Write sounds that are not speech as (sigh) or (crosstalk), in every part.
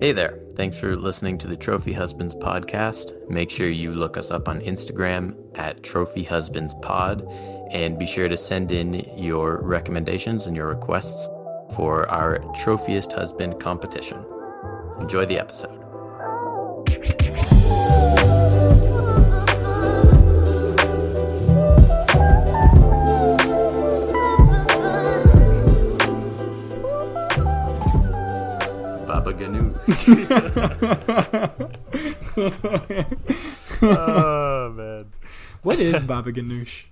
Hey there. Thanks for listening to the Trophy Husbands podcast. Make sure you look us up on Instagram at Trophy Husbands Pod and be sure to send in your recommendations and your requests for our Trophiest Husband competition. Enjoy the episode. Oh man. What is baba ganoush?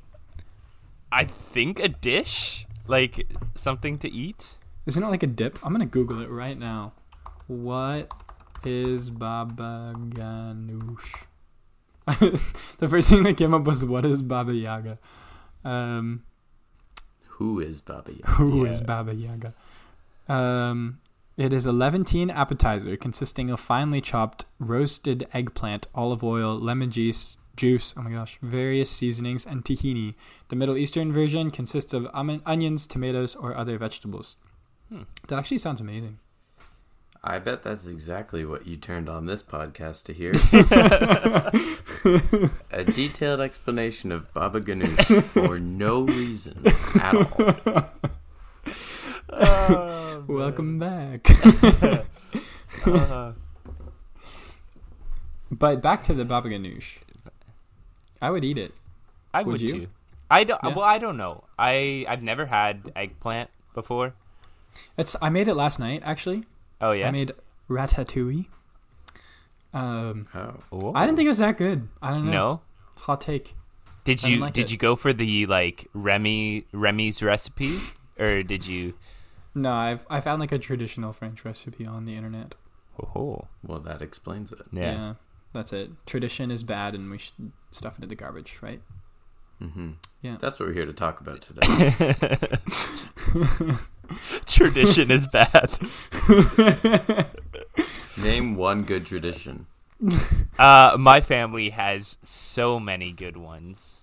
I think a dish, like something to eat. Isn't it like a dip? I'm gonna Google it right now. What is baba ganoush? (laughs) the first thing that came up was what is baba yaga? Um, Who is Baba Yaga? who is Yeah. baba yaga? Um, it is a Levantine appetizer consisting of finely chopped roasted eggplant, olive oil, lemon juice, juice, oh my gosh, various seasonings, and tahini. The Middle Eastern version consists of onions, tomatoes, or other vegetables. Hmm. That actually sounds amazing. I bet that's exactly what you turned on this podcast to hear. (laughs) (laughs) A detailed explanation of Baba Ganoush for no reason at all. (laughs) Oh, Welcome back. (laughs) Uh, but back to the baba ganoush. I would eat it. I Would would, you? too. I don't. Yeah. Well, I don't know. I I've never had eggplant before. It's. I made it last night. Actually, Oh yeah. I made ratatouille. Um, Oh. I didn't think it was that good. I don't know. No. Hot take. Did you like did it. you go for the like Remy Remy's recipe or did you? No, I've I found like a traditional French recipe on the internet. Oh Well, that explains it. yeah. that's it. Tradition is bad, and we should stuff it in the garbage, right? Mm-hmm. Yeah. That's what we're here to talk about today. (laughs) (laughs) Tradition is bad. (laughs) Name one good tradition. Uh, my family has so many good ones.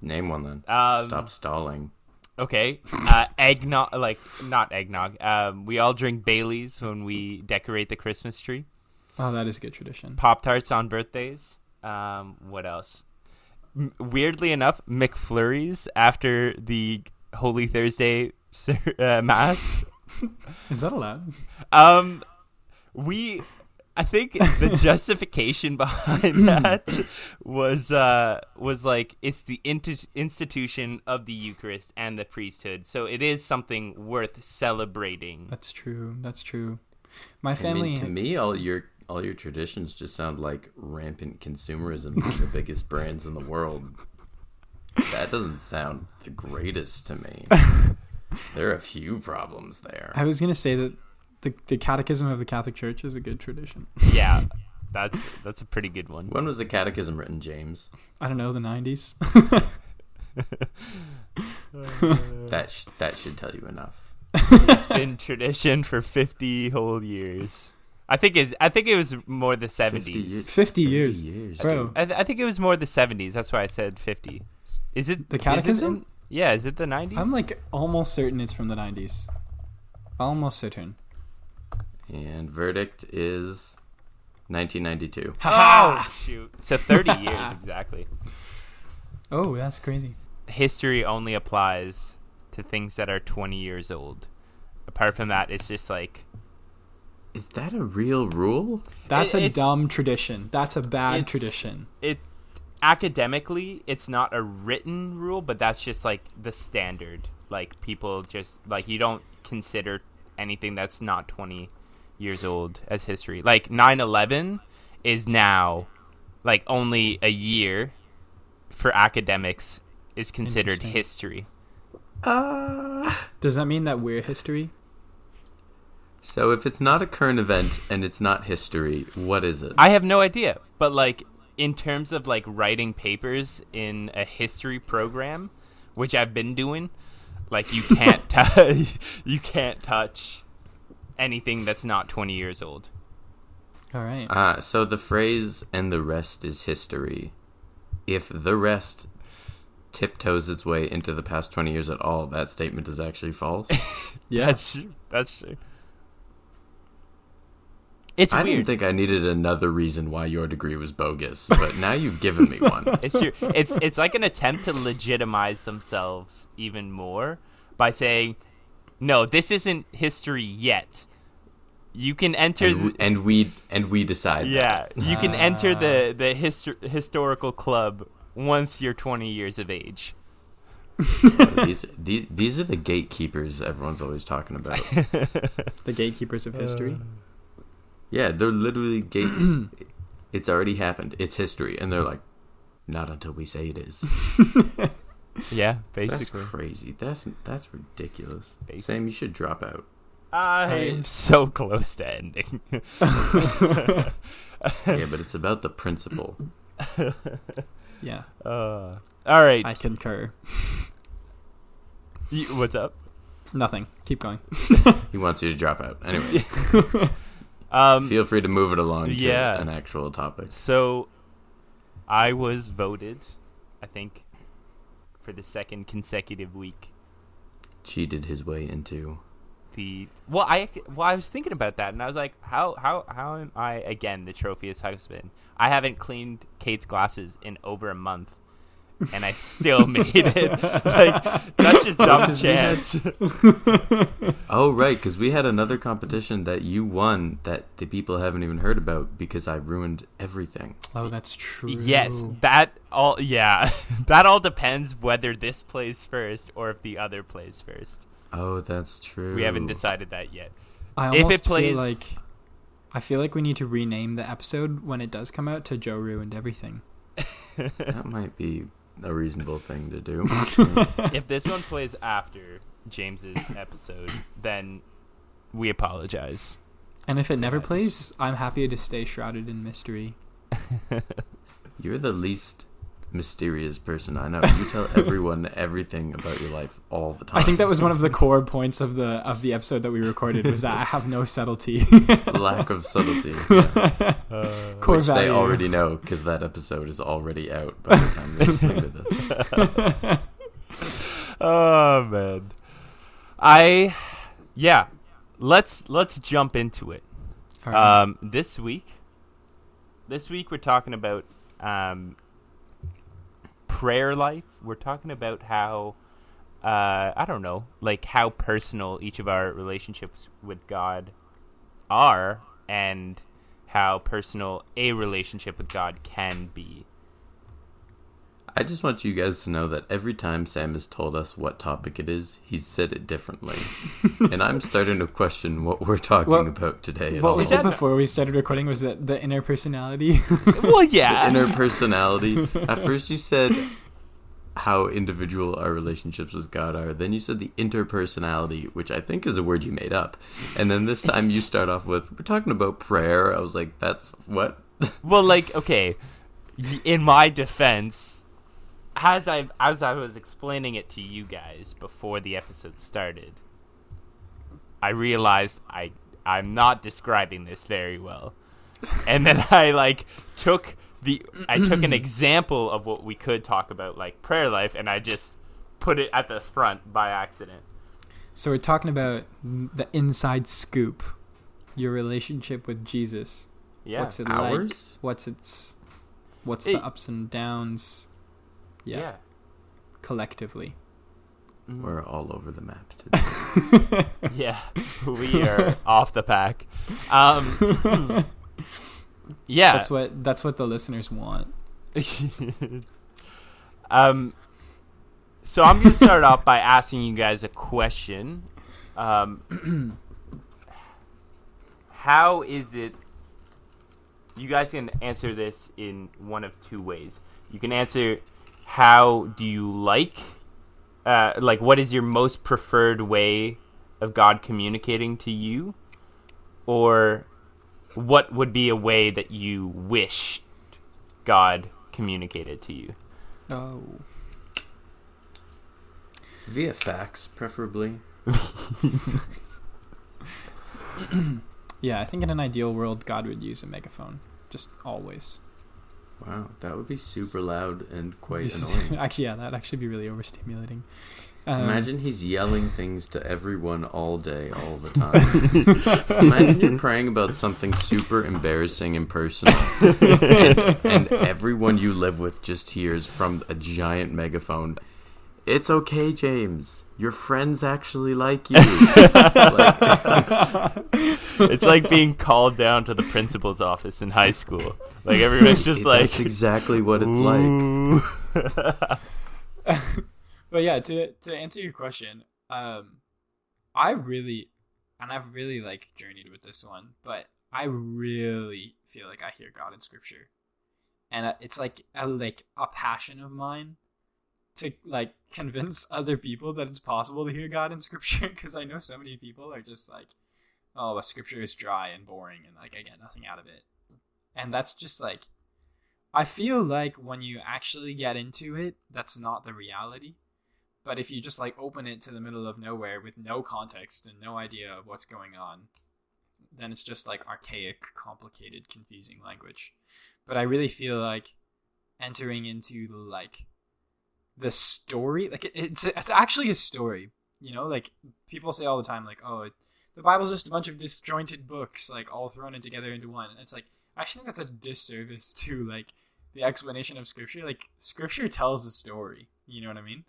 Name one then. Um, Stop stalling. Okay. Uh, eggnog, like not eggnog. Um, we all drink Bailey's when we decorate the Christmas tree. Oh, that is a good tradition. Pop tarts on birthdays. Um, what else? M- weirdly enough, McFlurries after the Holy Thursday (laughs) uh, mass. Is that allowed? Um, we, I think the (laughs) justification behind (clears throat) that was uh was like it's the inti- institution of the Eucharist and the priesthood, so it is something worth celebrating. That's true. That's true. My I family. mean, to me, all your all your traditions just sound like rampant consumerism from the biggest brands in the world. That doesn't sound the greatest to me. (laughs) There are a few problems there. I was gonna say that the the Catechism of the Catholic Church is a good tradition. (laughs) Yeah, (laughs) that's that's a pretty good one. When was the catechism written, James? I don't know the '90s. (laughs) That sh- that should tell you enough. It's been tradition for fifty whole years. I think it's I think it was more the 50 seventies. years. 50 years. years, Bro. I, th- I think it was more the seventies. That's why I said fifty. Is it The is it Catechism? in- yeah, is it the nineties? I'm like almost certain it's from the '90s. Almost certain. And verdict is 1992. (laughs) Oh shoot! So thirty (laughs) years exactly. Oh, that's crazy. History only applies to things that are twenty years old. Apart from that, it's just like Is that a real rule? That's It- a dumb tradition. That's a bad tradition. it. Academically, it's not a written rule, but that's just like the standard. Like people just like you don't consider anything that's not twenty years old as history. Like 9-11 is now like only a year for academics is considered Interesting. history. Uh, Does that mean that we're history? So if it's not a current event and it's not history, what is it? I have no idea, but like in terms of like writing papers in a history program, which I've been doing, like you can't (laughs) tou- (laughs) you can't touch anything that's not 20 years old. All right. Ah, so the phrase "and the rest is history." If the rest tiptoes its way into the past twenty years at all, that statement is actually false. (laughs) yeah. That's true. That's true. It's I weird. didn't think I needed another reason why your degree was bogus, but now you've given me one. (laughs) it's true. It's it's like an attempt to legitimize themselves even more by saying, "No, this isn't history yet. You can enter." And, the- we- and we and we decide. yeah, that. you can enter the ah. the histor- historical club once you're 20 years of age. (laughs) these, these these are the gatekeepers everyone's always talking about. (laughs) The gatekeepers of history. Uh, yeah, they're literally gate. (clears throat) it's already happened. It's history, and they're like, not until we say it is. (laughs) Yeah, basically. That's crazy. That's that's ridiculous. Basically. Sam, you should drop out. I'm so close to ending. (laughs) yeah, but it's about the principle. (laughs) Yeah, Uh, all right. I concur. You- what's up? Nothing. Keep going. He wants you to drop out. Anyway, (laughs) Um, feel free to move it along to yeah. an actual topic. So, I was voted, I think, for the second consecutive week. Cheated his way into. The well, I well, I was thinking about that, and I was like, how how how am I again the trophiest husband? I haven't cleaned Kate's glasses in over a month, and I still (laughs) made it. like that's just dumb Because we had- chance. (laughs) Oh right, because we had another competition that you won that the people haven't even heard about because I ruined everything. Oh, that's true. Yes, that all yeah, (laughs) that all depends whether this plays first or if the other plays first. Oh, that's true. We haven't decided that yet. I If it plays- feel like I feel like we need to rename the episode when it does come out to Joe ruined everything. (laughs) That might be a reasonable thing to do. (laughs) if this one plays after James's episode, then we apologize. And if it never Yeah, plays, I'm happy to stay shrouded in mystery. (laughs) You're the least mysterious person I know. You tell (laughs) everyone everything about your life all the time. I think that was one of the core points of the of the episode that we recorded was that I have no subtlety. (laughs) lack of subtlety. (laughs) yeah. core Which they already know because that episode is already out by the time they're listening to this. Oh man, I yeah. Let's let's jump into it. All right. Um, this week, this week we're talking about um, prayer life. We're talking about how uh, I don't know, like how personal each of our relationships with God are, and how personal a relationship with God can be. I just want you guys to know that every time Sam has told us what topic it is, he's said it differently. (laughs) and I'm starting to question what we're talking Well, about today what all. we said that- before we started recording was that the inner personality. (laughs) well, yeah, Inner personality. At (laughs) first you said how individual our relationships with God are. Then you said the interpersonality, which I think is a word you made up. And then this time you start off with, we're talking about prayer. I was like, that's what? Well, like, okay, in my defense, as I as I was explaining it to you guys before the episode started, I realized I I'm not describing this very well, and then I like took the I took an (clears throat) example of what we could talk about, like prayer life, and I just put it at the front by accident. so we're talking about the inside scoop, your relationship with Jesus. Yeah, What's it like? What's its what's It- the ups and downs? Yeah, yeah. collectively. Mhm. We're all over the map today. (laughs) Yeah, we are off the pack. Um, (laughs) yeah, That's what that's what the listeners want. (laughs) um, so I'm gonna start off by asking you guys a question. Um, (clears throat) how is it? You guys can answer this in one of two ways. You can answer how do you like, uh, like what is your most preferred way of God communicating to you, or what would be a way that you wish God communicated to you? Oh, Via fax, preferably. (laughs) (clears throat) yeah. I think in an ideal world, God would use a megaphone, just always. Wow, that would be super loud and quite annoying. (laughs) actually, yeah, that'd actually be really overstimulating. Um, Imagine he's yelling things to everyone all day, all the (laughs) time. Imagine you're praying about something super embarrassing and personal, and, and everyone you live with just hears from a giant megaphone. It's okay, James. Your friends actually like you. (laughs) like, (laughs) it's like being called down to the principal's office in high school. Like everyone's just (laughs) like that's exactly what it's like. But yeah, to to answer your question, um, I really, and I've really like journeyed with this one, but I really feel like I hear God in Scripture, and uh, it's like a like a passion of mine to like convince other people that it's possible to hear God in Scripture, (laughs) because I know so many people are just like, oh, well, Scripture is dry and boring, and like I get nothing out of it, and that's just like. I feel like when you actually get into it, that's not the reality. But if you just like open it to the middle of nowhere with no context and no idea of what's going on, then it's just like archaic, complicated, confusing language. But I really feel like entering into the like the story, like it, it's it's actually a story. You know, like people say all the time, like, oh, the Bible's just a bunch of disjointed books, like all thrown in together into one. And it's like I actually think that's a disservice (laughs) to like the explanation of Scripture. Like Scripture tells a story. You know what I mean?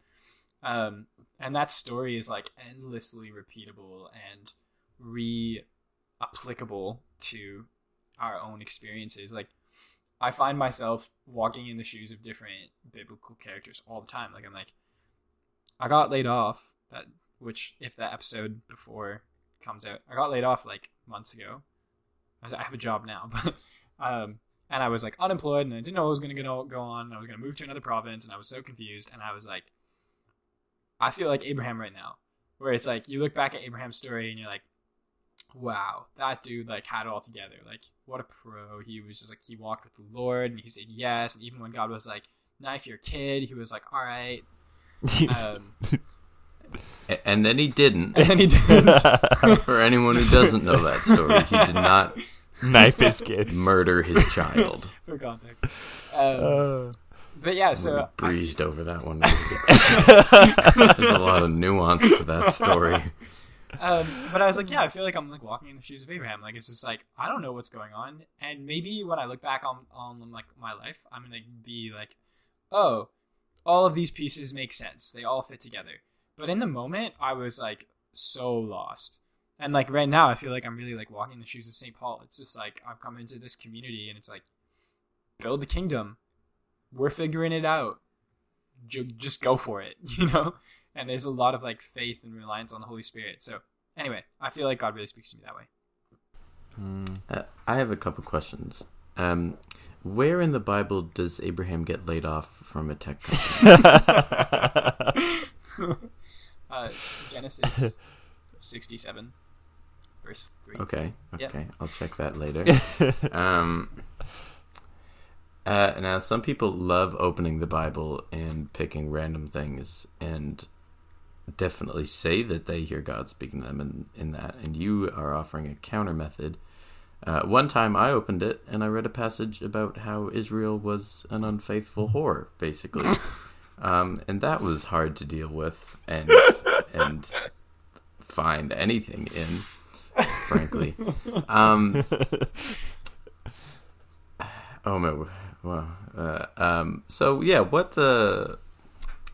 um, and that story is like endlessly repeatable and re-applicable to our own experiences like i find myself walking in the shoes of different biblical characters all the time. Like i'm like i got laid off that which if that episode before comes out i got laid off like months ago. I was- I have a job now (laughs) but um and i was like unemployed and i didn't know what was going to go on. I was going to move to another province and i was so confused and i was like I feel like Abraham right now, where it's like you look back at Abraham's story and you're like, wow, that dude like had it all together. Like, what a pro. He was just like he walked with the Lord and he said yes. And even when God was like, knife your kid, he was like, all right. (laughs) Um, And then he didn't. and then he didn't. (laughs) For anyone who doesn't know that story, he did not Knife his kid. murder his child. (laughs) for context. Um, Uh, but yeah, we so I- breezed over that one. There's a lot of nuance to that story. Um, but I was like, yeah, I feel like I'm like walking in the shoes of Abraham. Like it's just like I don't know what's going on, and maybe when I look back on on like my life, I'm gonna be like, oh, all of these pieces make sense. They all fit together. But in the moment, I was like so lost. And like right now, I feel like I'm really like walking in the shoes of St. Paul. It's just like I've come into this community, and it's like build the kingdom. We're figuring it out. Ju- just go for it, (laughs) you know. And there's a lot of like faith and reliance on the Holy Spirit. So anyway, I feel like God really speaks to me that way. Uh, I have a couple questions. Um, where in the Bible does Abraham get laid off from a tech company? (laughs) (laughs) Uh, Genesis 67, verse 3. Okay, Yeah. okay, I'll check that later. (laughs) um, uh, now, some people love opening the Bible and picking random things, and definitely say that they hear God speaking to them in, in that. And you are offering a counter method. Uh, one time, I opened it and I read a passage about how Israel was an unfaithful whore, basically. (laughs) um, and that was hard to deal with and (laughs) and find anything in frankly. (laughs) Um, oh my, wow. Uh, um, so yeah, what uh,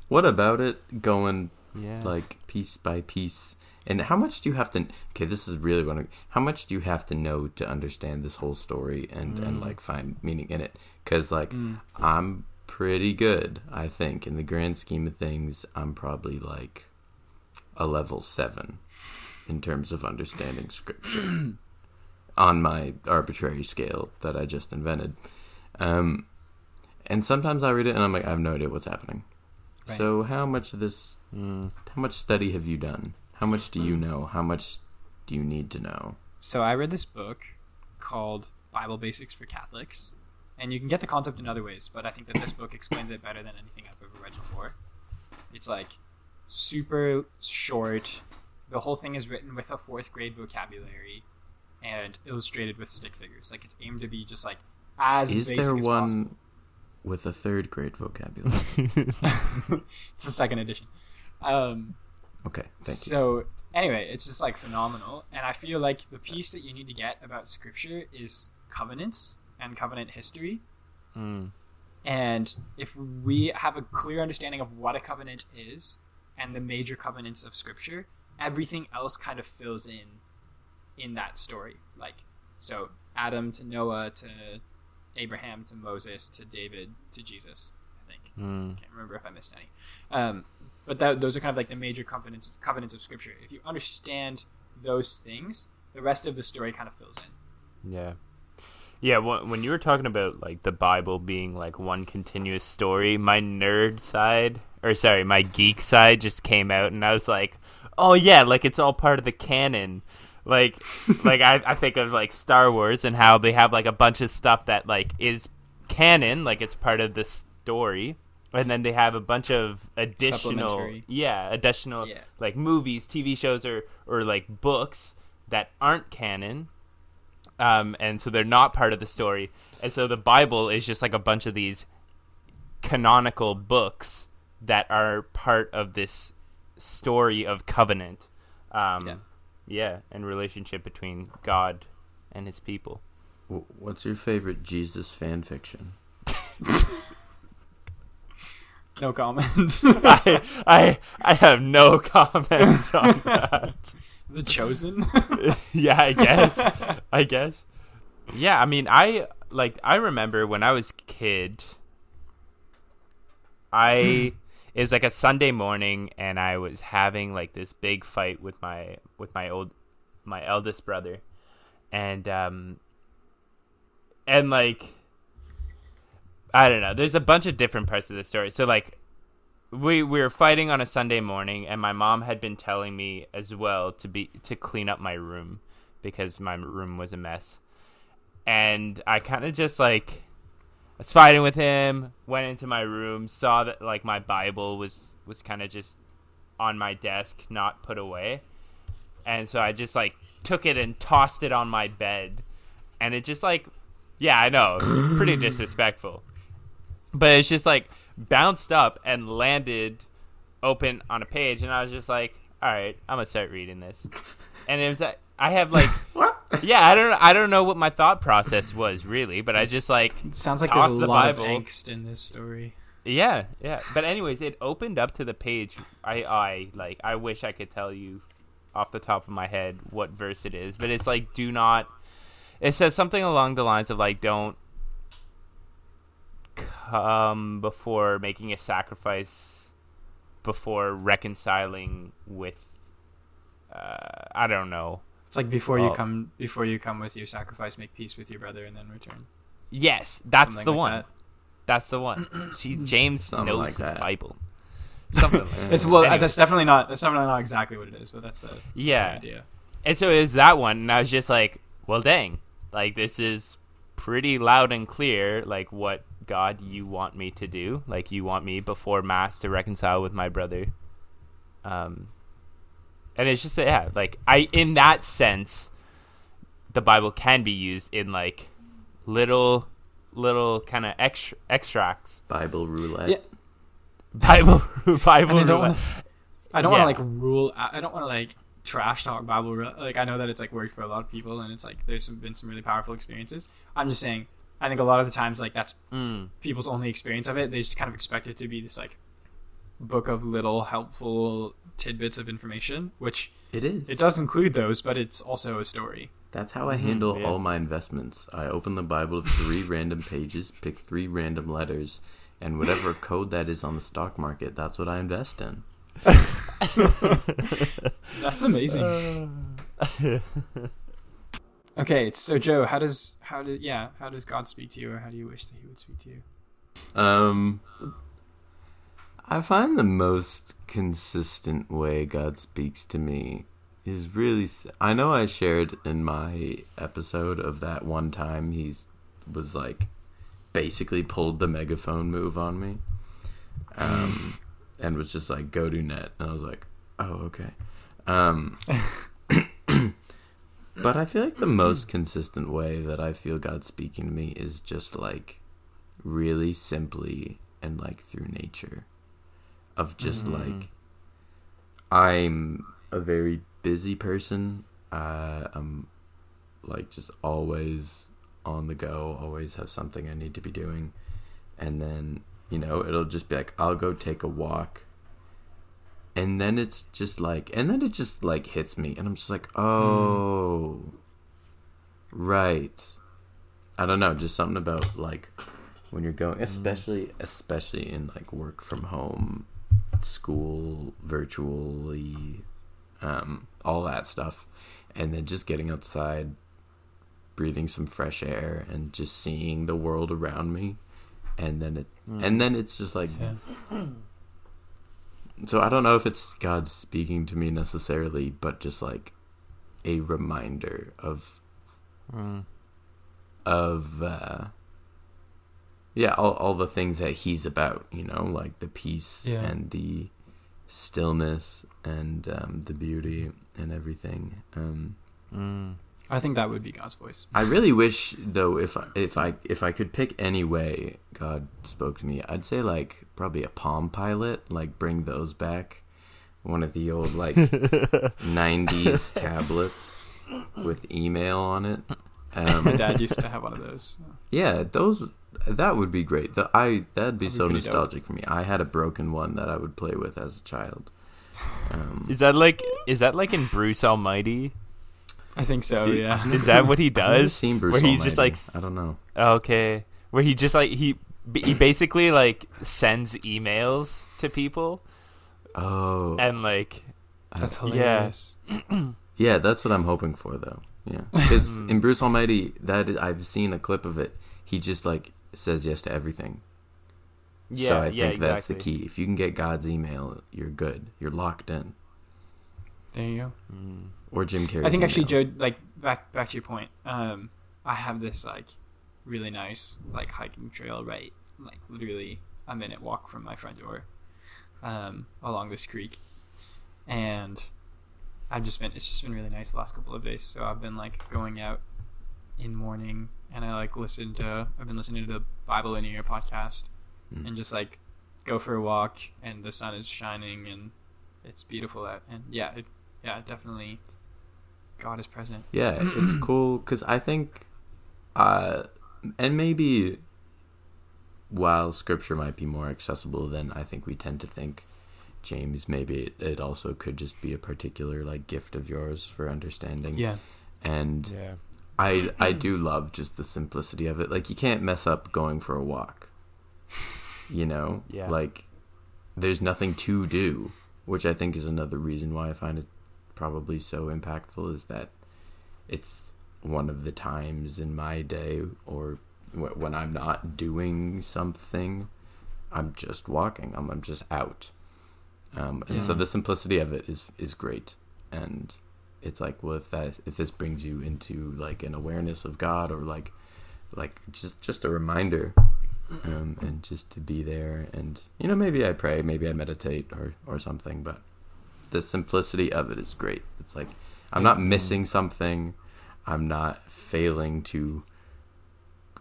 what about it going yeah. like piece by piece? And how much do you have to? Okay, this is really one. How much do you have to know to understand this whole story and and Mm. like find meaning in it? Because like Mm. I'm pretty good, I think, in the grand scheme of things. I'm probably like a level seven in terms of understanding scripture (clears throat) on my arbitrary scale that I just invented. Um, and sometimes I read it and I'm like, I have no idea what's happening. Right. So, how much of this, Mm. how much study have you done? How much do you know? How much do you need to know? So I read this book called Bible Basics for Catholics, and you can get the concept in other ways, but I think that this book explains it better than anything I've ever read before. It's like super short. The whole thing is written with a fourth grade vocabulary and illustrated with stick figures. Like it's aimed to be just like as Is basic there as one possible. with a third grade vocabulary? (laughs) (laughs) it's the second edition. Um, Okay, thank you. so anyway, it's just like phenomenal, and I feel like the piece that you need to get about Scripture is covenants and covenant history. Mm. And if we have a clear understanding of what a covenant is and the major covenants of Scripture, everything else kind of fills in in that story. Like, so Adam to Noah to Abraham to Moses to David to Jesus, I think. Mm. Can't remember if I missed any. Um, but that, those are kind of like the major covenants covenants of Scripture. If you understand those things, the rest of the story kind of fills in. Yeah. Yeah, when you were talking about like the Bible being like one continuous story, my nerd side or sorry, my geek side just came out and I was like, "Oh yeah, like it's all part of the canon." Like (laughs) like I, I think of like Star Wars and how they have like a bunch of stuff that like is canon, like it's part of the story. And then they have a bunch of additional yeah, additional Yeah. like movies, TV shows or or like books that aren't canon um, and so they're not part of the story. And so the Bible is just like a bunch of these canonical books that are part of this story of covenant, um, Yeah. yeah. and relationship between God and His people. What's your favorite Jesus fan fiction? (laughs) No comment. (laughs) I, I I have no comment on that. (laughs) the Chosen. (laughs) yeah, I guess. I guess. Yeah, I mean, I like I remember when I was a kid. I (clears throat) it was like a Sunday morning, and I was having like this big fight with my with my old my eldest brother, and um, and like I don't know. There's a bunch of different parts of the story. So like we we were fighting on a Sunday morning, and my mom had been telling me as well to be to clean up my room because my room was a mess. And I kind of just like I was fighting with him, went into my room, saw that like my Bible was was kind of just on my desk, not put away. And so I just like took it and tossed it on my bed. And it just like yeah, I know, pretty (gasps) disrespectful. But it's just like bounced up and landed open on a page and I was just like, "All right, I'm going to start reading this." (laughs) And it was like I have like (laughs) What? yeah, I don't I don't know what my thought process was really, but I just like It sounds like Toss there's a the lot Bible. of angst in this story. yeah, yeah. But anyways, it opened up to the page. I I like I wish I could tell you off the top of my head what verse it is, but it's like do not it says something along the lines of like don't come before making a sacrifice before reconciling with uh, I don't know. It's like before you come before you come with your sacrifice, make peace with your brother, and then return. Yes, that's Something the like one. that. That's the one. See, (clears throat) James Something knows like his that. Bible. (laughs) Something like Yeah. It's well, Anyway. that's definitely not that's definitely not exactly what it is, but that's the, that's the Yeah. idea. And so it was that one, and I was just like, well, dang. Like, this is pretty loud and clear, like, what God you want me to do. Like, you want me before Mass to reconcile with my brother. Um, and it's just, yeah, like, I, in that sense, the Bible can be used in, like, little, little kind of extra, extracts. Bible roulette. Yeah. (laughs) Bible, (laughs) Bible, I don't roulette. wanna, I don't Yeah. want to like rule. I don't want to like trash talk Bible. re- Like I know that it's like worked for a lot of people, and it's like there's some, been some really powerful experiences. I'm just saying. I think a lot of the times like that's Mm, people's only experience of it. They just kind of expect it to be this like book of little helpful tidbits of information, which It is. it does include those, but it's also a story. That's how I handle yeah. all my investments. I open the Bible of three (laughs) random pages, pick three random letters, and whatever code that is on the stock market, that's what I invest in. (laughs) That's amazing. (laughs) okay, so Joe, how does how did yeah how does God speak to you, or how do you wish that He would speak to you? Um, I find the most consistent way God speaks to me is really. I know I shared in my episode of that one time he was like basically pulled the megaphone move on me, um, and was just like go to net, and I was like, oh okay, um. (laughs) But I feel like the (clears throat) most consistent way that I feel God speaking to me is just like really simply and like through nature of just Mhm. like I'm a very busy person. Uh, I'm like just always on the go, always have something I need to be doing. And then, you know, it'll just be like, I'll go take a walk. And then it's just like, and then it just like hits me. And I'm just like, mm. oh, right. I don't know, just something about like when you're going, mm. especially, especially in like work from home, school, virtually, um, all that stuff. And then just getting outside, breathing some fresh air and just seeing the world around me and then it and mm. then it's just like Yeah. (clears throat) so i don't know if it's god speaking to me necessarily but just like a reminder of Mm. of uh yeah all, all the things that he's about you know like the peace Yeah. and the stillness and um the beauty and everything um Mm. I think that would be God's voice. I really wish though if I, if I if I could pick any way God spoke to me, I'd say like probably a Palm Pilot, like bring those back. One of the old like (laughs) 90s tablets with email on it. My Um, dad used to have one of those. yeah, those that would be great. The, I that'd be That'd be so pretty dope. nostalgic for me. I had a broken one that I would play with as a child. Um, Is that like is that like in Bruce Almighty? I think so. Yeah. Is that what he (laughs) I've does? seen Bruce where he Almighty. just like I don't know. Okay, where he just like he he basically like sends emails to people Oh, and like That's Yeah. hilarious. (clears throat) Yeah, that's what I'm hoping for, though. Yeah, because Hmm. in Bruce Almighty, that I've seen a clip of it. He just like says yes to everything. yeah so I yeah think that's the key. If you can get God's email, you're good. You're locked in. There you go. Mm. Or Jim Carrey. I think actually, Joe, like back back to your point. Um, I have this like really nice like hiking trail right, like literally a minute walk from my front door, um, along this creek, and I've just been it's just been really nice the last couple of days. So I've been like going out in morning, and I like listened to I've been listening to the Bible in a Year podcast, Mm. and just like go for a walk, and the sun is shining, and it's beautiful out, and yeah, it, yeah, definitely. God is present. Yeah, it's (clears throat) cool because I think, uh, and maybe while Scripture might be more accessible than I think we tend to think, James, maybe it, it also could just be a particular like gift of yours for understanding. Yeah. and Yeah. I I (clears throat) do love just the simplicity of it. Like you can't mess up going for a walk. You know? Yeah. Like there's nothing to do, which I think is another reason why I find it probably so impactful is that it's one of the times in my day or wh- when I'm not doing something, I'm just walking. I'm, I'm just out. Um, and so the simplicity of it is is great. And it's like well if that if this brings you into like an awareness of god or like like just just a reminder um and just to be there and you know maybe i pray maybe i meditate or or something but the simplicity of it is great it's like i'm not missing something i'm not failing to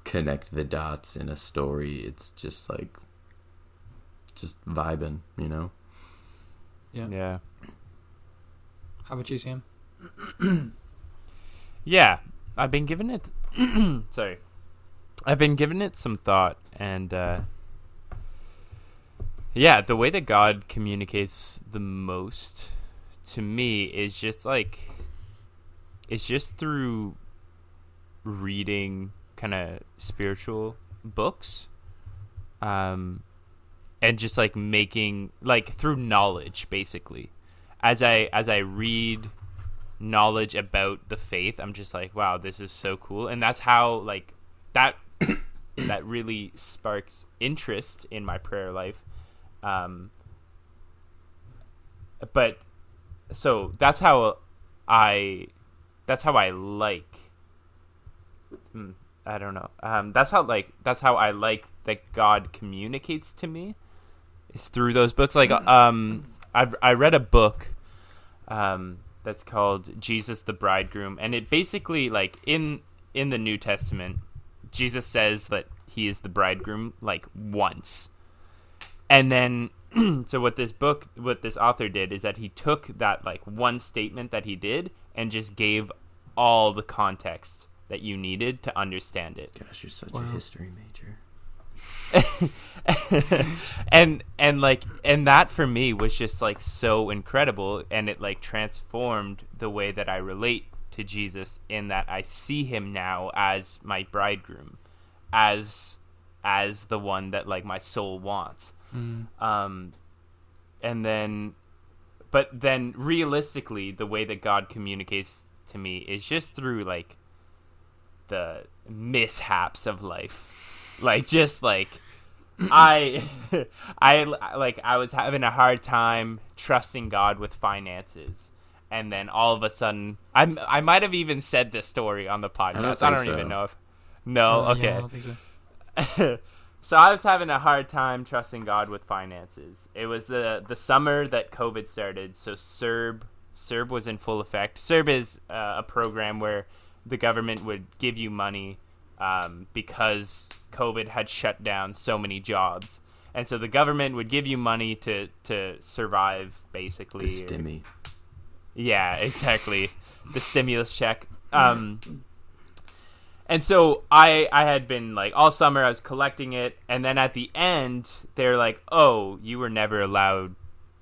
connect the dots in a story it's just like just vibing you know Yeah. Yeah. How about you, Sam? (clears throat) Yeah, I've been giving it. (clears throat) sorry, I've been giving it some thought, and uh, yeah, the way that God communicates the most to me is just like it's just through reading kind of spiritual books, um, and just like making like through knowledge, basically. As I as I read knowledge about the faith i'm just like wow this is so cool and that's how like that (coughs) that really sparks interest in my prayer life um but so that's how i that's how i like hmm, i don't know. Um that's how like that's how i like that god communicates to me is through those books. Like um i've i read a book um that's called Jesus the Bridegroom, and it basically like in in the New Testament, Jesus says that he is the bridegroom like once, and then (clears throat) so what this book, what this author did, is that he took that like one statement that he did and just gave all the context that you needed to understand it. Gosh, you're such Wow. a history major. (laughs) and and like and that for me was just like so incredible and it like transformed the way that I relate to Jesus in that I see him now as my bridegroom as as the one that like my soul wants Mm. um and then but then realistically the way that god communicates to me is just through like the mishaps of life like just like (coughs) i (laughs) i like i was having a hard time trusting god with finances and then all of a sudden i'm i might have even said this story on the podcast i don't, think so. even know if no okay yeah, I don't think so. So I was having a hard time trusting God with finances. It was the the summer that COVID started, so CERB CERB was in full effect. CERB is uh, a program where the government would give you money um, because COVID had shut down so many jobs, and so the government would give you money to to survive, basically. The or- stimmy. yeah, exactly. the stimulus check. Um, (laughs) and so I I had been like all summer I was collecting it, and then at the end they're like, "Oh, you were never allowed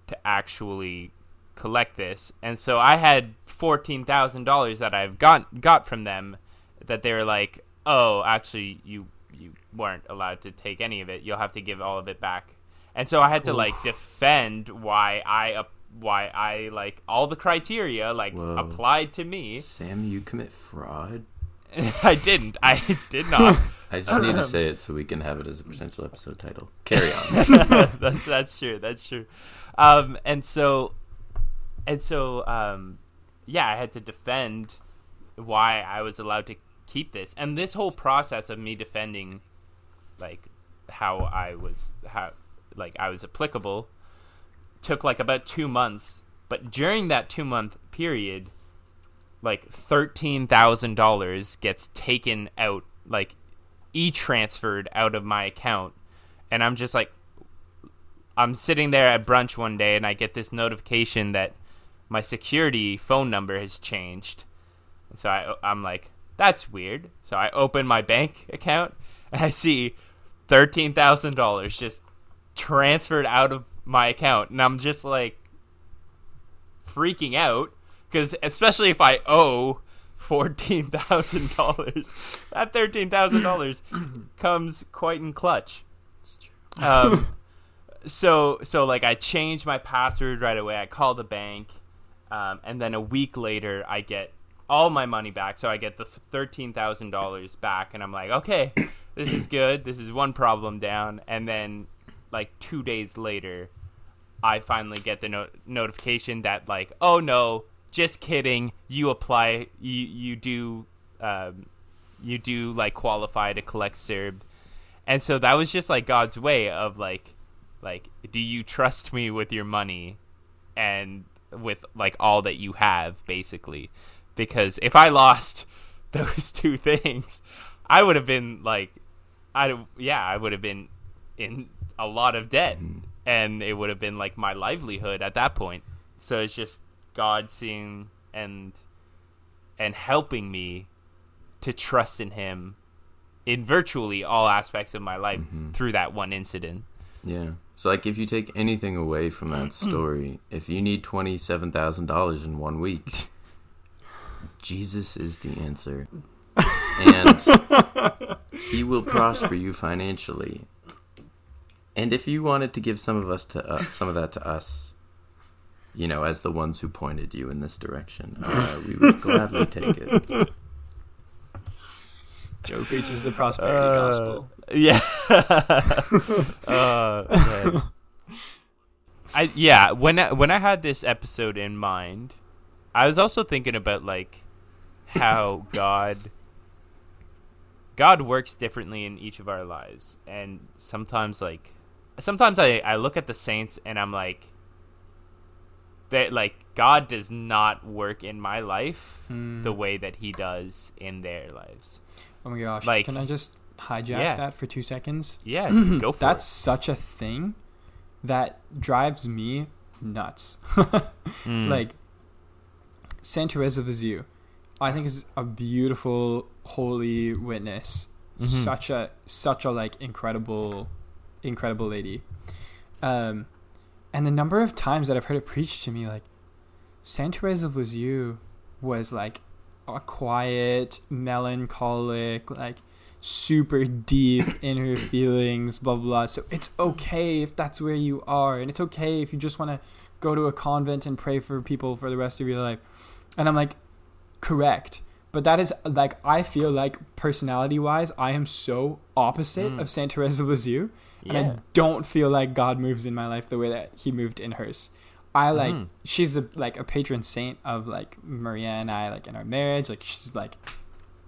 to actually collect this," and so I had fourteen thousand dollars that I've got got from them that they were like, "Oh, actually you you weren't allowed to take any of it. You'll have to give all of it back." And so I had to like defend why I up why I like all the criteria like Whoa. applied to me. Sam, you commit fraud. (laughs) I didn't. I (laughs) did not. (laughs) I just need to say it so we can have it as a potential episode title. Carry on. that's that's true. That's true. Um, and so, and so, um, yeah, I had to defend why I was allowed to keep this, and this whole process of me defending, like, how I was how like I was applicable, took like about two months. But during that two month period, like thirteen thousand dollars gets taken out, like e transferred out of my account, and I'm just like, I'm sitting there at brunch one day and I get this notification that my security phone number has changed. And so I, I'm like, that's weird. So I open my bank (laughs) account and I see $13,000 just transferred out of my account. And I'm just like freaking out because, especially if I owe $14,000, that $13,000 (clears throat) comes quite in clutch. Um, (laughs) so so like I change my password right away. I call the bank, um, and then a week later I get all my money back. So I get the thirteen thousand dollars back, and I'm like, okay, (coughs) this is good. This is one problem down. And then like two days later, I finally get the no- notification that like, oh no, just kidding. You apply. You you do. Um, you do like qualify to collect CERB, And so that was just like God's way of like like do you trust me with your money and with like all that you have basically because if i lost (laughs) those two things i would have been like i yeah i would have been in a lot of debt and it would have been like my livelihood at that point so it's just god seeing and and helping me to trust in him in virtually all aspects of my life through that one incident Yeah. So, like, if you take anything away from that (clears throat) story, if you need twenty-seven thousand dollars in one week, Jesus is the answer, and He will prosper you financially. And if you wanted to give some of us to uh, some of that to us, you know, as the ones who pointed you in this direction, uh, we would gladly take it. Joe preaches the prosperity Uh, gospel. Yeah. (laughs) uh, man. I yeah, when I, when I had this episode in mind, I was also thinking about like how God God works differently in each of our lives. And sometimes like sometimes I I look at the saints and I'm like that like God does not work in my life Hmm. the way that he does in their lives. Oh my gosh! like- Can I just hijack Yeah. that for two seconds? Yeah, go (clears throat) for it. That's it. such a thing that drives me nuts. (laughs) Mm. Like Saint Teresa of Lisieux, I think is a beautiful holy witness. Mhm. Such a such a like incredible, incredible lady. Um, and the number of times that I've heard it preached to me, like Saint Therese of Lisieux was like a quiet, melancholic, like super deep (coughs) in her feelings, blah, blah, blah. So it's okay if that's where you are. And it's okay if you just want to go to a convent and pray for people for the rest of your life. And I'm like, correct. But that is like, I feel like personality wise, I am so opposite Mm. of Saint Therese of Lisieux. (laughs) And I don't feel like God moves in my life the way that he moved in hers. I like Mhm. she's a like a patron saint of like Maria and I like in our marriage. Like she's like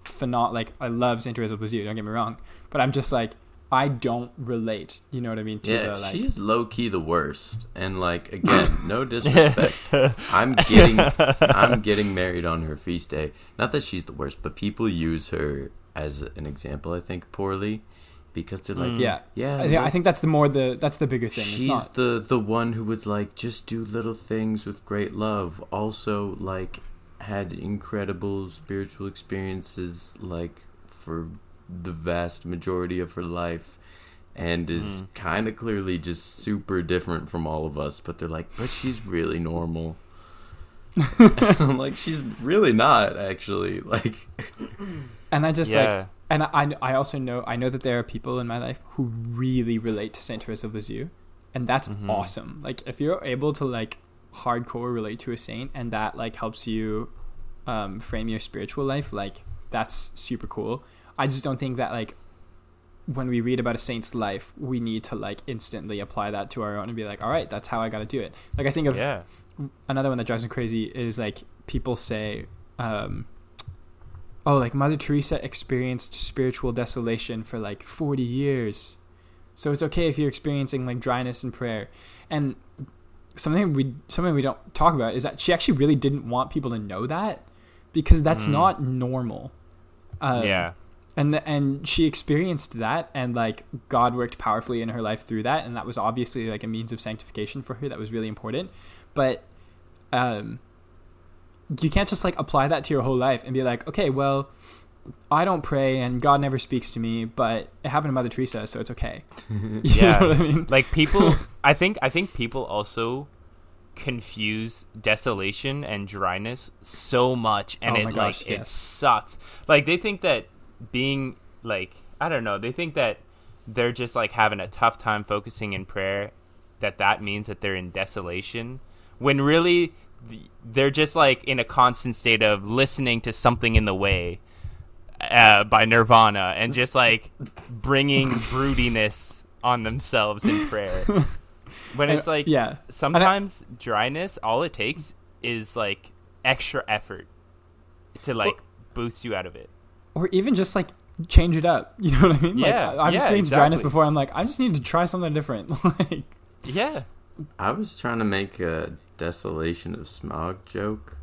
phenom like I love Saint Teresa of Lisieux, don't get me wrong. But I'm just like I don't relate. You know what I mean? To Yeah, the, like, she's low key the worst. And like again, (laughs) no disrespect. I'm getting I'm getting married on her feast day. Not that she's the worst, but people use her as an example, I think, poorly. Because they're like, Mm. yeah. yeah, I, think, I think that's the more the that's the bigger thing. It's she's not the the one who was like, just do little things with great love. Also, like, had incredible spiritual experiences, like for the vast majority of her life, and is Mm. kind of clearly just super different from all of us. But they're like, but she's really normal. (laughs) I'm like, she's really not actually. (laughs) Like, and I just like and I I also know I know that there are people in my life who really relate to Saint Teresa of Lisieux, and that's Mhm. awesome. Like if you're able to like hardcore relate to a saint and that like helps you um, frame your spiritual life, like that's super cool. I just don't think that like when we read about a saint's life, we need to like instantly apply that to our own and be like, all right, that's how I got to do it. Like I think of yeah. another one that drives me crazy is like people say, um, "Oh, like Mother Teresa experienced spiritual desolation for like forty years, so it's okay if you're experiencing like dryness in prayer." And something we something we don't talk about is that she actually really didn't want people to know that because that's Mm. not normal. Um, yeah. And the, and she experienced that and like god worked powerfully in her life through that. And that was obviously like a means of sanctification for her that was really important. But um you can't just like apply that to your whole life and be like okay well i don't pray and god never speaks to me but it happened to mother teresa so it's okay. (laughs) (laughs) Yeah. i mean? Like people (laughs) i think i think people also confuse desolation and dryness so much and Oh it gosh, like it sucks. Like they think that being like i don't know they think that they're just like having a tough time focusing in prayer that that means that they're in desolation when really they're just like in a constant state of listening to something in the way uh, by Nirvana and just like bringing (laughs) broodiness on themselves in prayer. (laughs) When it's like yeah sometimes dryness, all it takes is like extra effort to like boost you out of it. Or even just like change it up (laughs) you know what i mean Yeah, like i've yeah, experienced dryness before i'm like i just need to try something different (laughs) like Yeah. I was trying to make a desolation of Smaug joke.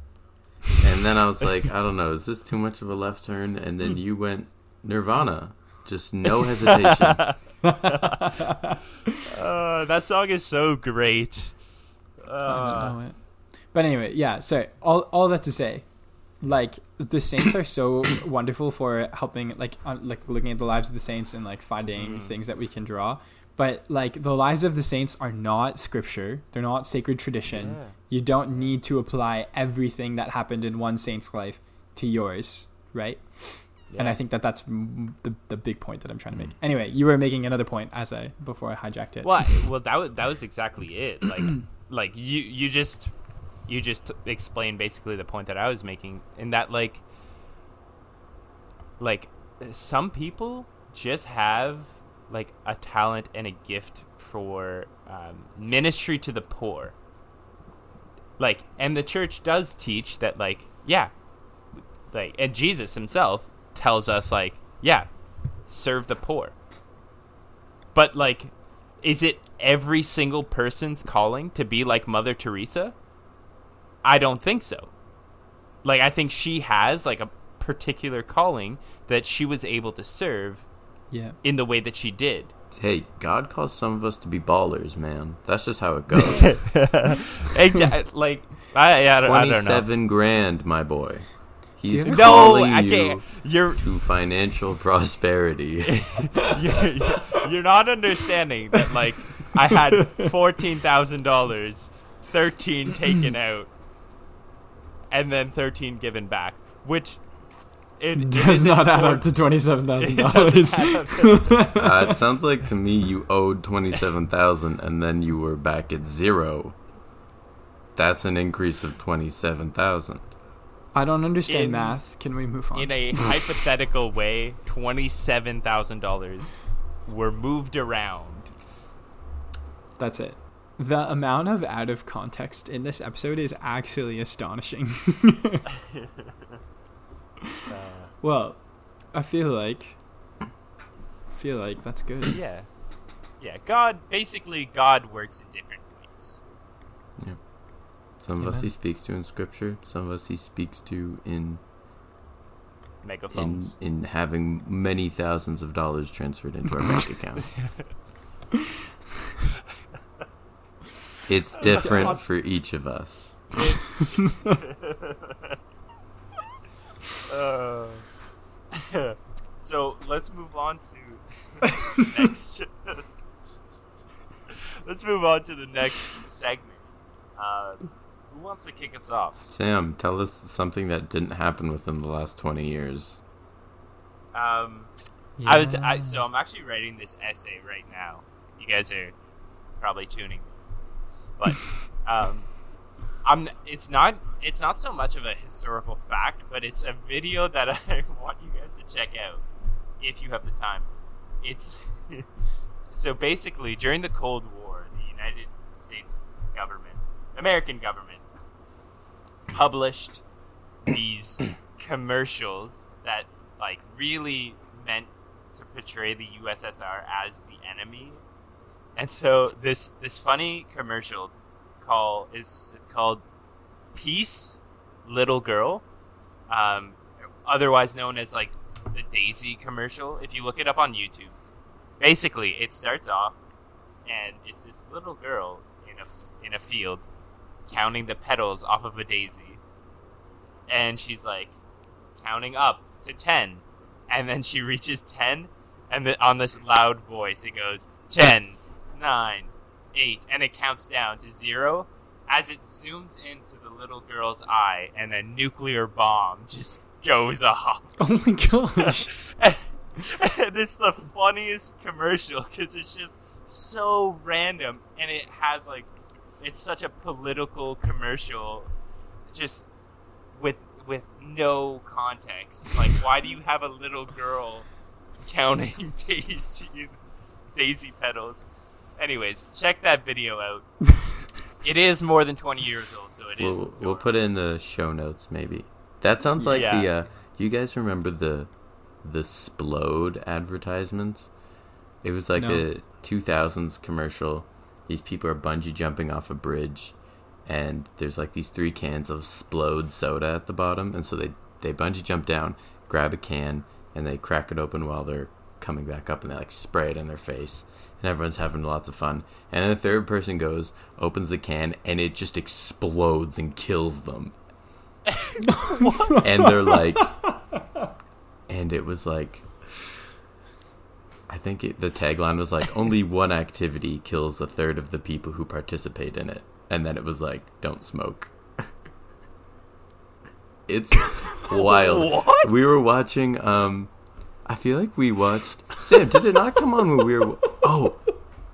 And then I was (laughs) like, I don't know, is this too much of a left turn? And then you went Nirvana. Just no hesitation. Uh, that song is so great. I Uh, don't know it. But anyway, yeah. So all all that to say, like the saints are so (coughs) wonderful for helping, like on, like looking at the lives of the saints and like finding Mm. things that we can draw. But like the lives of the saints are not scripture; they're not sacred tradition. yeah. You don't need to apply everything that happened in one saint's life to yours, right? And I think that that's m- the the big point that I'm trying to make. Anyway, you were making another point as I before I hijacked it. Well, (laughs) well, that was that was exactly it. Like, (clears throat) like you you just you just explained basically the point that I was making, in that like, like some people just have like a talent and a gift for um, ministry to the poor. Like, and the church does teach that, like, yeah, like, and Jesus himself tells us, like, yeah, serve the poor. But like, is it every single person's calling to be like Mother Teresa? I don't think so. Like I think she has like a particular calling that she was able to serve yeah, in the way that she did. hey, God calls some of us to be ballers, man. That's just how it goes. (laughs) Exa- like I, yeah, I, don't, I don't know. Twenty-seven grand, my boy. He's Do you- No, calling I you can't. You're, to financial prosperity. (laughs) you're you're not understanding that. Like I had fourteen thousand dollars, thirteen taken out, and then thirteen given back, which it it Does isn't add up to twenty-seven (laughs) it thousand doesn't dollars. add up to- (laughs) uh, it sounds like to me you owed twenty-seven thousand, and then you were back at zero. That's an increase of twenty-seven thousand. I don't understand In- math. Can we move on? in a (laughs) hypothetical way, twenty-seven thousand dollars were moved around. That's it. The amount of out of context in this episode is actually astonishing. (laughs) Uh, well, I feel like I feel like that's good. Yeah, yeah. God, basically, God works in different ways. Yeah. Some of us he speaks to in scripture. Some of us he speaks to in in Megaphones. in having many thousands of dollars transferred into our bank accounts. (laughs) It's (laughs) different for each of us. (laughs) Uh, (laughs) so let's move on to next. let's move on to the next segment. Uh, who wants to kick us off? Sam, tell us something that didn't happen within the last 20 years. Um, I was I, so I'm actually writing this essay right now. You guys are probably tuning, but um, I'm. It's not. It's not so much of a historical fact, but it's a video that (laughs) I want you guys to check out if you have the time. It's (laughs) so basically during the Cold War, the United States government, American government, published these (clears throat) commercials that like really meant to portray the USSR as the enemy. And so this this funny commercial call is it's called Peace Little Girl. Um, otherwise known as like the Daisy commercial. If you look it up on YouTube. Basically, it starts off and it's this little girl in a in a field counting the petals off of a daisy. And she's like counting up to 10 and then she reaches 10 and then on this loud voice it goes 10 9 8 and it counts down to 0 as it zooms into the little girl's eye and a nuclear bomb just goes off. (laughs) Oh my gosh. (laughs) and it's the funniest commercial because it's just so random and it has like it's such a political commercial just with with no context. Like why do you have a little girl counting (laughs) daisy daisy petals anyways check that video out (laughs) it is more than 20 years old so it is. We'll, we'll put it in the show notes, maybe. That sounds like the. Uh, do you guys remember the the Splode advertisements? It was like No. a 2000s commercial. These people are bungee jumping off a bridge, and there's like these three cans of Splode soda at the bottom, and so they they bungee jump down, grab a can, and they crack it open while they're coming back up, and they like spray it in their face, and everyone's having lots of fun. And then the third person goes, opens the can, and it just explodes and kills them (laughs) (laughs) and they're like, and it was like, I think it, the tagline was like, only one activity kills a third of the people who participate in it, and then it was like, don't smoke. (laughs) it's wild. What? We were watching. Um, I feel like we watched. Sam, did it not come on when we were? Oh.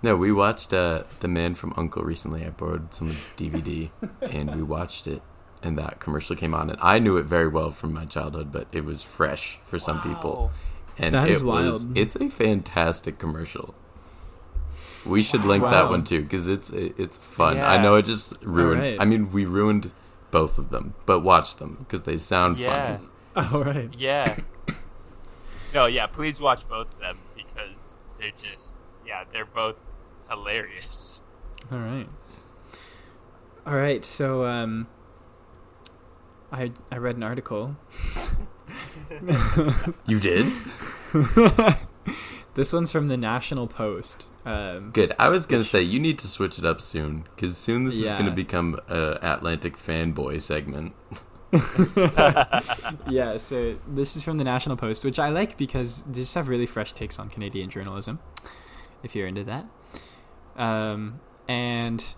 No, we watched uh, The Man from Uncle recently. I borrowed someone's DVD and we watched it and that commercial came on and I knew it very well from my childhood, but it was fresh for some people. And it it is Was, it's a fantastic commercial. We should link Wow. that one too cuz it's it's fun. I know it just ruined Alright. I mean, we ruined both of them, but watch them because they sound Yeah. funny. All right. Yeah. no, yeah, please watch both of them because they're just yeah, they're both hilarious. All right. All right. So, um, I I read an article. You did? (laughs) This one's from the National Post. Um, Good. I was gonna say you need to switch it up soon, because soon this is gonna become a Atlantic fanboy segment. (laughs) yeah, so this is from the National Post, which I like because they just have really fresh takes on Canadian journalism, if you're into that. Um, and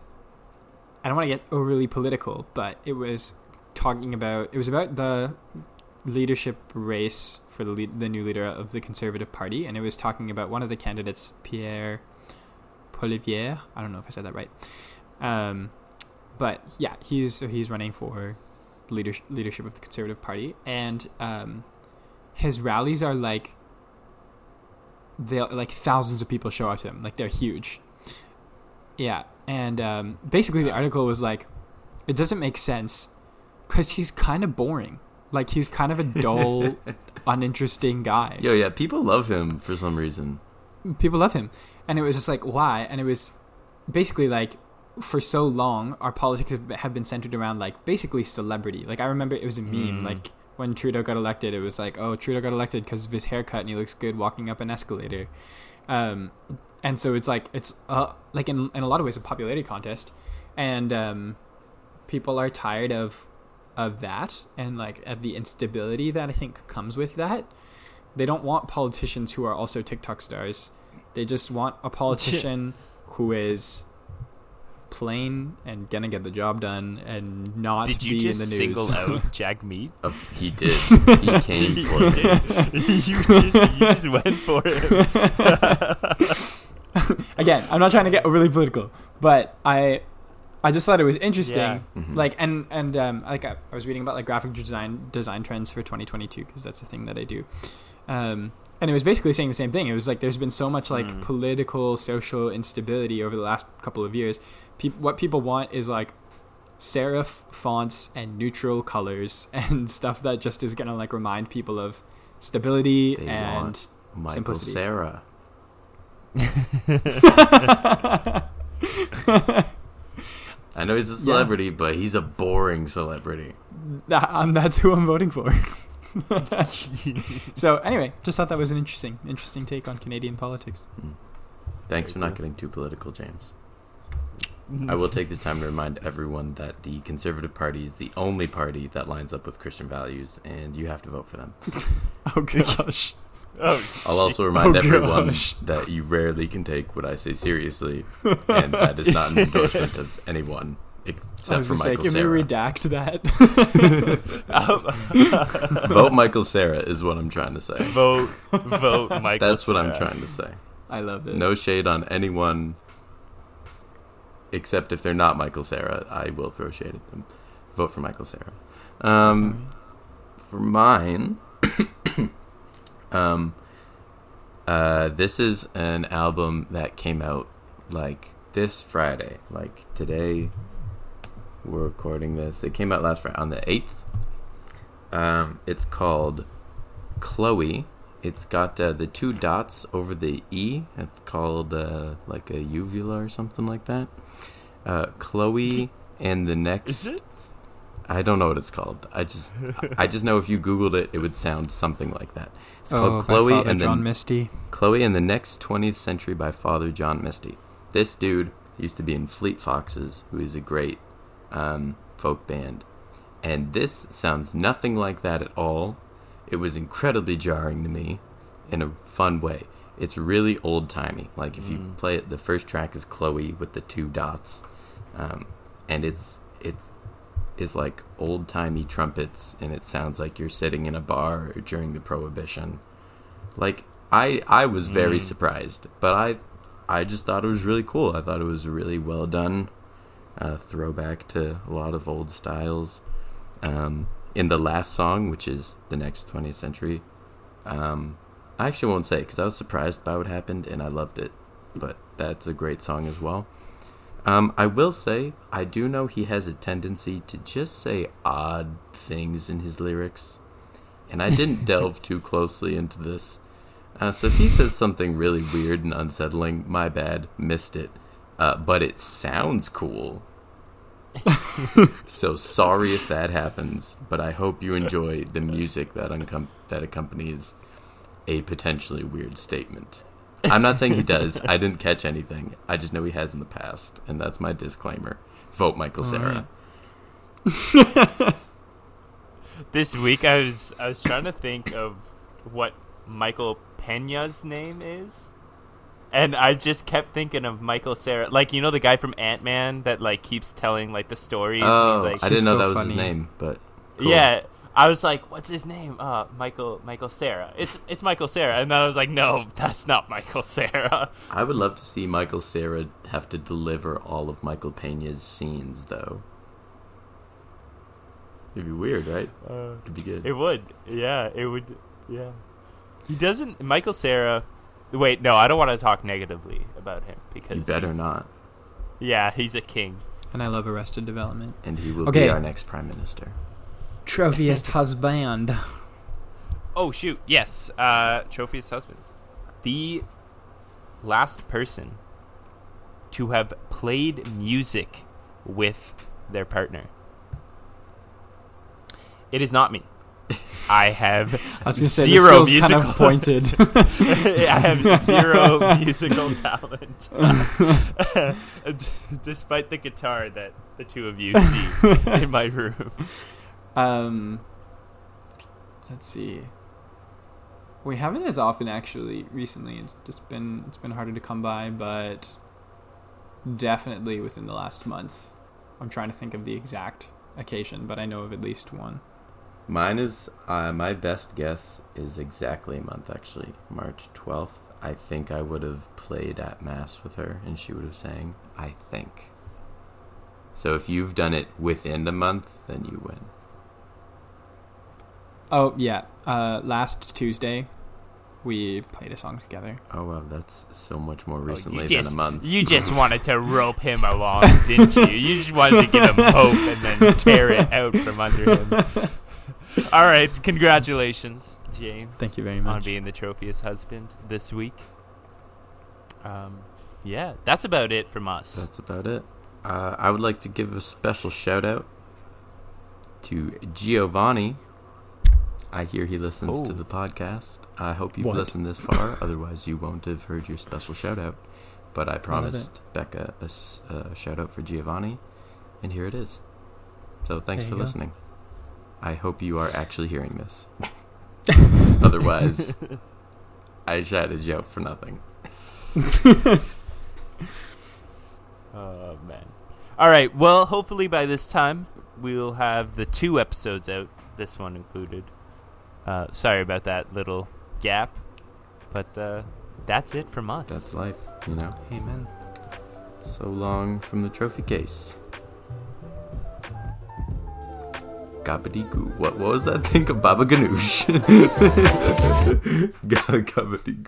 I don't want to get overly political, but it was talking about it was about the leadership race for the lead, the new leader of the Conservative Party, and it was talking about one of the candidates, Pierre Poilievre. I don't know if I said that right. Um, but yeah, he's he's running for leadership leadership of the Conservative Party, and um, his rallies are like they like thousands of people show up to him, like they're huge. Yeah, and um, basically the article was like, it doesn't make sense because he's kind of boring. Like he's kind of a dull, (laughs) uninteresting guy. Yo, yeah, people love him for some reason. People love him, and it was just like why? And it was basically like for so long our politics have- been centered around like basically celebrity. Like I remember it was a meme Mm. like when Trudeau got elected, it was like, oh, Trudeau got elected because of his haircut and he looks good walking up an escalator. Um, and so it's like it's uh, like in in a lot of ways a popularity contest, and um, people are tired of of that and like of the instability that I think comes with that. They don't want politicians who are also TikTok stars. They just want a (laughs) politician who is plain and gonna get the job done and not Did be you just in the news. single (laughs) out Jagmeet? Uh, he did. (laughs) he came (laughs) for it. you, just, you just went for it. Again, I'm not trying to get overly political, but I I just thought it was interesting. Yeah. Mhm. Like and and um, like I, I was reading about like graphic design design trends for 2022 because that's the thing that I do. Um, and it was basically saying the same thing. It was like there's been so much like Mm. political, social instability over the last couple of years. Pe- what people want is like serif fonts and neutral colors (laughs) and stuff that just is gonna like remind people of stability They and want Michael Simplicity. Cera. (laughs) I know he's a celebrity, but he's a boring celebrity. That, um, that's who I'm voting for. so anyway, just thought that was an interesting, interesting take on Canadian politics. Thanks for Very not getting too political, James. I will (laughs) take this time to remind everyone that the Conservative Party is the only party that lines up with Christian values, and you have to vote for them. (laughs) Oh (laughs) gosh. Oh, I'll also remind Oh, everyone gosh. that you rarely can take what I say seriously, and that is not an endorsement of anyone I except was for gonna say, Michael can Cera. we redact that? Vote Michael Cera is what I'm trying to say. vote, vote, Michael. That's what I'm trying to say. I love it. No shade on anyone, except if they're not Michael Cera. I will throw shade at them. Vote for Michael Cera. Um, for mine, (coughs) um, uh, this is an album that came out like this Friday. Like today, we're recording this. It came out last Friday on the eighth. Um, it's called Chloe. It's got uh, the two dots over the e. It's called uh, like a uvula or something like that. Uh, Chloe and the next. Is it? I don't know what it's called. I just I just know if you googled it, it would sound something like that. It's oh, called by Chloe and John the Misty. Chloe and the Next 20th Century by Father John Misty. This dude used to be in Fleet Foxes, who is a great um, folk band. And this sounds nothing like that at all. It was incredibly jarring to me in a fun way. It's really old timey. Like if you Mm. play it, the first track is Chloe with the two dots, um, and it's it's is like old timey trumpets, and it sounds like you're sitting in a bar during the Prohibition. Like I I was very Mm. surprised, but I I just thought it was really cool. I thought it was really well done, uh, throwback to a lot of old styles. Um, in the last song, which is the next 20th century, um, I actually won't say because I was surprised by what happened and I loved it. But that's a great song as well. Um, I will say I do know he has a tendency to just say odd things in his lyrics, and I didn't (laughs) delve too closely into this. Uh, so if he says something really weird and unsettling, my bad, missed it. Uh, but it sounds cool. (laughs) so sorry if that happens, but I hope you enjoy the music that uncom- that accompanies a potentially weird statement. I'm not saying he does. I didn't catch anything. I just know he has in the past, and that's my disclaimer. Vote Michael Cera. (laughs) This week I was I was trying to think of what Michael Pena's name is. And I just kept thinking of Michael Cera, like you know the guy from Ant Man that like keeps telling like the stories. Oh, like, I didn't know so that was funny. his name, but cool. yeah. I was like, what's his name? Uh, Michael Michael Cera. It's it's Michael Cera, and then I was like, no, (laughs) that's not Michael Cera. (laughs) I would love to see Michael Cera have to deliver all of Michael Pena's scenes, though. It'd be weird, right? Uh, It'd be good. It would. Yeah, it would. Yeah. He doesn't. Michael Cera. Wait, no, I don't want to talk negatively about him because you better not, Yeah, he's a king. And I love Arrested Development. and he will Okay. be our next prime minister. Trophiest husband. Oh shoot! Yes, uh, Trophy's husband, the last person to have played music with their partner. It is not me. I have (laughs) I was gonna say zero feels musical. kind of (laughs) pointed. I have (laughs) zero musical talent, despite the guitar that the two of you see in my room. Um, let's see. We haven't as often actually recently. It's just been it's been harder to come by, but definitely within the last month. I'm trying to think of the exact occasion, but I know of at least one. Mine is uh, my best guess is exactly a month actually, March twelfth. I think I would have played at mass with her, and she would have sang. I think. So if you've done it within the month, then you win. Oh yeah, uh, last Tuesday we played a song together. Oh wow, that's so much more Oh, recently than a month. You just (laughs) wanted to rope him along, didn't you? You just wanted to give him hope and then tear it out from under him. (laughs) All right, congratulations, James. Thank you very much on being the trophiest husband this week. Um, yeah, that's about it from us. That's about it. Uh, I would like to give a special shout out to Giovanni. I hear he listens to Oh. the podcast. I hope you've What? listened this far. (laughs) Otherwise, you won't have heard your special shout out. But I promised Becca a shout out for Giovanni, and here it is. So thanks for go. listening. I hope you are actually hearing this. (laughs) Otherwise, I chatted a joke for nothing. (laughs) Oh man. All right. Well, hopefully by this time we'll have the two episodes out. This one included. Uh, sorry about that little gap, but uh, that's it from us. That's life, you know. Amen. So long from the trophy case. Gabadee What, what was that thing (laughs) of Baba Ganoush? (laughs) Gabadee